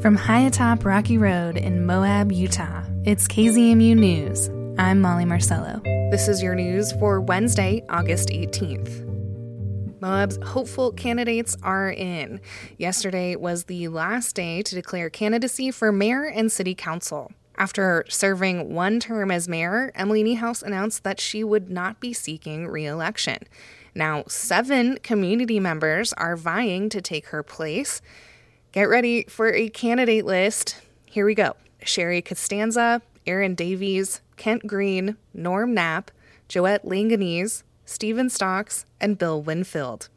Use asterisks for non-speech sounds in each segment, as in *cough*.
From high atop Rocky Road in Moab, Utah, it's KZMU News. I'm Molly Marcello. This is your news for Wednesday, August 18th. Moab's hopeful candidates are in. Yesterday was the last day to declare candidacy for mayor and city council. After serving one term as mayor, Emily Niehaus announced that she would not be seeking re election. Now, seven community members are vying to take her place. Get ready for a candidate list. Here we go Sherry Costanza, Aaron Davies, Kent Green, Norm Knapp, Joette Langanese, Stephen Stocks, and Bill Winfield.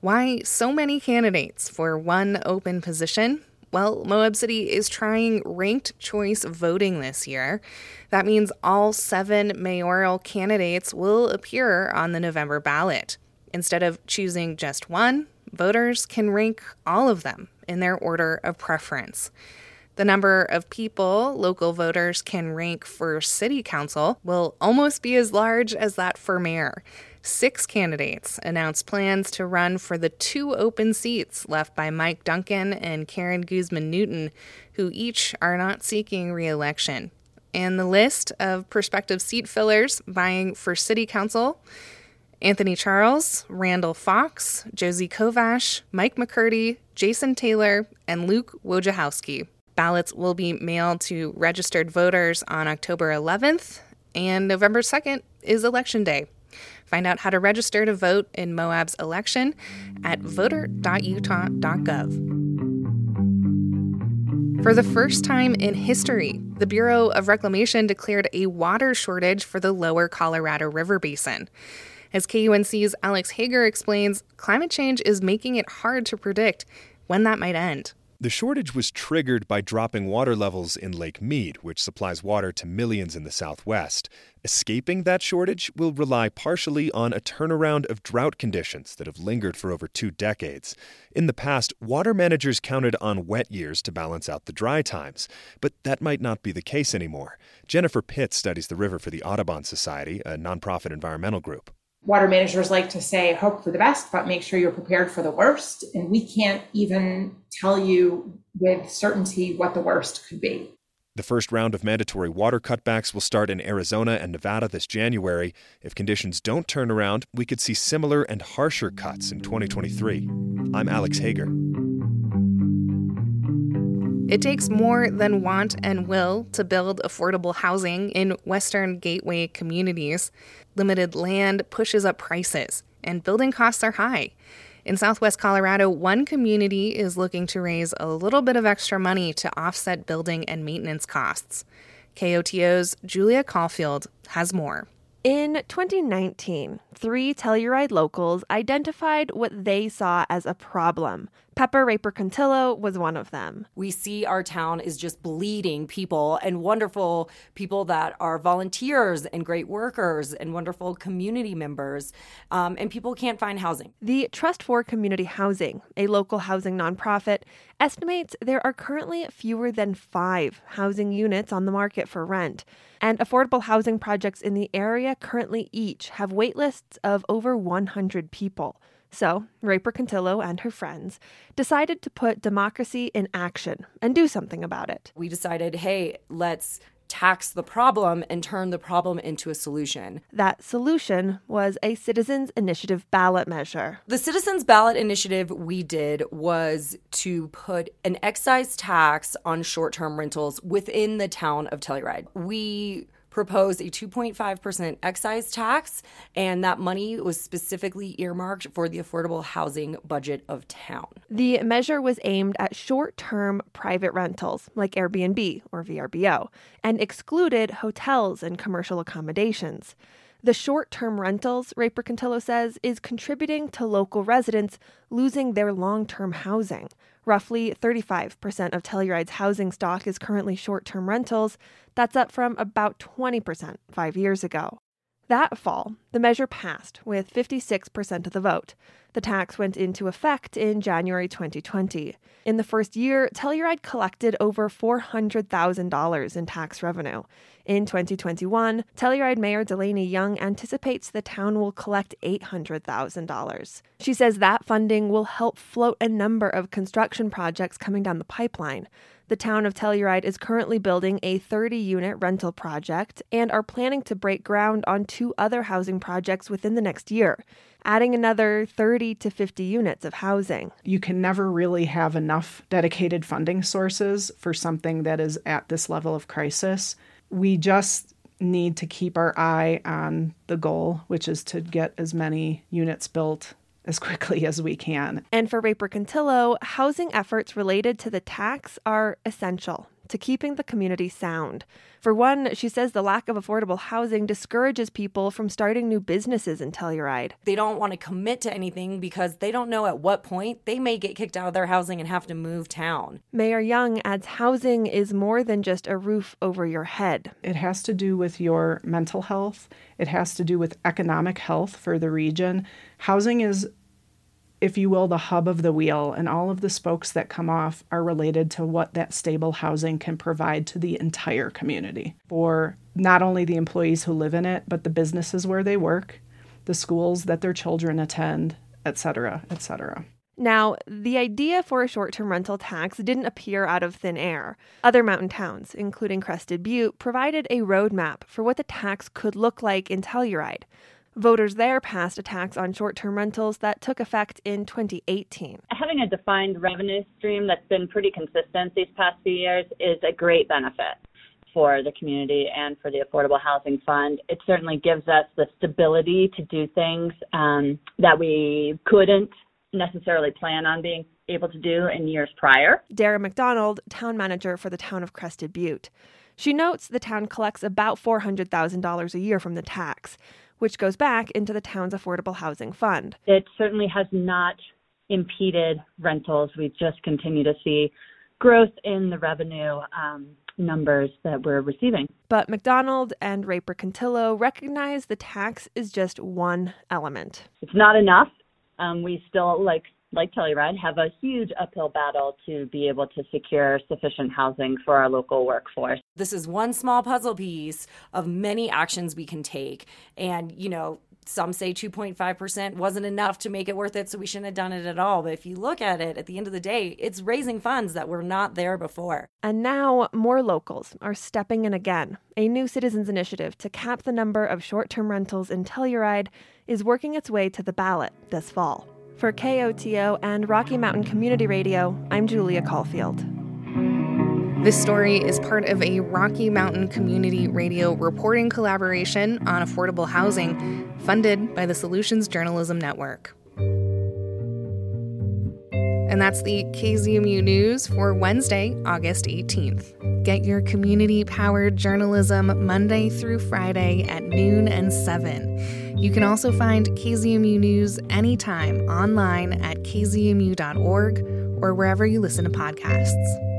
Why so many candidates for one open position? Well, Moab City is trying ranked choice voting this year. That means all seven mayoral candidates will appear on the November ballot. Instead of choosing just one, voters can rank all of them in their order of preference. The number of people local voters can rank for city council will almost be as large as that for mayor. Six candidates announced plans to run for the two open seats left by Mike Duncan and Karen Guzman Newton, who each are not seeking re election. And the list of prospective seat fillers vying for city council Anthony Charles, Randall Fox, Josie Kovash, Mike McCurdy, Jason Taylor, and Luke Wojciechowski. Ballots will be mailed to registered voters on October 11th, and November 2nd is Election Day. Find out how to register to vote in Moab's election at voter.utah.gov. For the first time in history, the Bureau of Reclamation declared a water shortage for the lower Colorado River Basin. As KUNC's Alex Hager explains, climate change is making it hard to predict when that might end. The shortage was triggered by dropping water levels in Lake Mead, which supplies water to millions in the southwest. Escaping that shortage will rely partially on a turnaround of drought conditions that have lingered for over two decades. In the past, water managers counted on wet years to balance out the dry times, but that might not be the case anymore. Jennifer Pitt studies the river for the Audubon Society, a nonprofit environmental group water managers like to say hope for the best but make sure you're prepared for the worst and we can't even tell you with certainty what the worst could be the first round of mandatory water cutbacks will start in Arizona and Nevada this January. If conditions don't turn around, we could see similar and harsher cuts in 2023. I'm Alex Hager. It takes more than want and will to build affordable housing in Western Gateway communities. Limited land pushes up prices, and building costs are high. In southwest Colorado, one community is looking to raise a little bit of extra money to offset building and maintenance costs. KOTO's Julia Caulfield has more. In 2019, three Telluride locals identified what they saw as a problem. Pepper Raper Contillo was one of them. We see our town is just bleeding people and wonderful people that are volunteers and great workers and wonderful community members, um, and people can't find housing. The Trust for Community Housing, a local housing nonprofit, estimates there are currently fewer than five housing units on the market for rent and affordable housing projects in the area currently each have waitlists of over 100 people. So, Raper Contillo and her friends decided to put democracy in action and do something about it. We decided, hey, let's tax the problem and turn the problem into a solution. That solution was a citizens initiative ballot measure. The citizens ballot initiative we did was to put an excise tax on short-term rentals within the town of Telluride. We proposed a 2.5% excise tax, and that money was specifically earmarked for the affordable housing budget of town. The measure was aimed at short term private rentals like Airbnb or VRBO and excluded hotels and commercial accommodations. The short term rentals, Raper Contillo says, is contributing to local residents losing their long term housing. Roughly 35% of Telluride's housing stock is currently short term rentals. That's up from about 20% five years ago. That fall, the measure passed with 56% of the vote. The tax went into effect in January 2020. In the first year, Telluride collected over $400,000 in tax revenue. In 2021, Telluride Mayor DeLanie Young anticipates the town will collect $800,000. She says that funding will help float a number of construction projects coming down the pipeline. The town of Telluride is currently building a 30 unit rental project and are planning to break ground on two other housing projects within the next year, adding another 30 to 50 units of housing. You can never really have enough dedicated funding sources for something that is at this level of crisis. We just need to keep our eye on the goal, which is to get as many units built as quickly *laughs* as we can. And for Raper Contillo, housing efforts related to the tax are essential to keeping the community sound. For one, she says the lack of affordable housing discourages people from starting new businesses in Telluride. They don't want to commit to anything because they don't know at what point they may get kicked out of their housing and have to move town. Mayor Young adds housing is more than just a roof over your head. It has to do with your mental health, it has to do with economic health for the region. Housing is if you will, the hub of the wheel, and all of the spokes that come off are related to what that stable housing can provide to the entire community for not only the employees who live in it, but the businesses where they work, the schools that their children attend, etc., etc. Now, the idea for a short term rental tax didn't appear out of thin air. Other mountain towns, including Crested Butte, provided a roadmap for what the tax could look like in Telluride. Voters there passed a tax on short term rentals that took effect in 2018. Having a defined revenue stream that's been pretty consistent these past few years is a great benefit for the community and for the Affordable Housing Fund. It certainly gives us the stability to do things um, that we couldn't necessarily plan on being able to do in years prior. Dara MacDonald, town manager for the town of Crested Butte. She notes the town collects about $400,000 a year from the tax which goes back into the town's affordable housing fund. It certainly has not impeded rentals. We just continue to see growth in the revenue um, numbers that we're receiving. But MacDonald and Raper Contillo recognize the tax is just one element. It's not enough. Um, we still, like like Telluride, have a huge uphill battle to be able to secure sufficient housing for our local workforce. This is one small puzzle piece of many actions we can take. And, you know, some say 2.5% wasn't enough to make it worth it, so we shouldn't have done it at all. But if you look at it at the end of the day, it's raising funds that were not there before. And now more locals are stepping in again. A new citizens initiative to cap the number of short term rentals in Telluride is working its way to the ballot this fall. For KOTO and Rocky Mountain Community Radio, I'm Julia Caulfield. This story is part of a Rocky Mountain Community Radio reporting collaboration on affordable housing funded by the Solutions Journalism Network. And that's the KZMU News for Wednesday, August 18th. Get your community powered journalism Monday through Friday at noon and 7. You can also find KZMU News anytime online at kzmu.org or wherever you listen to podcasts.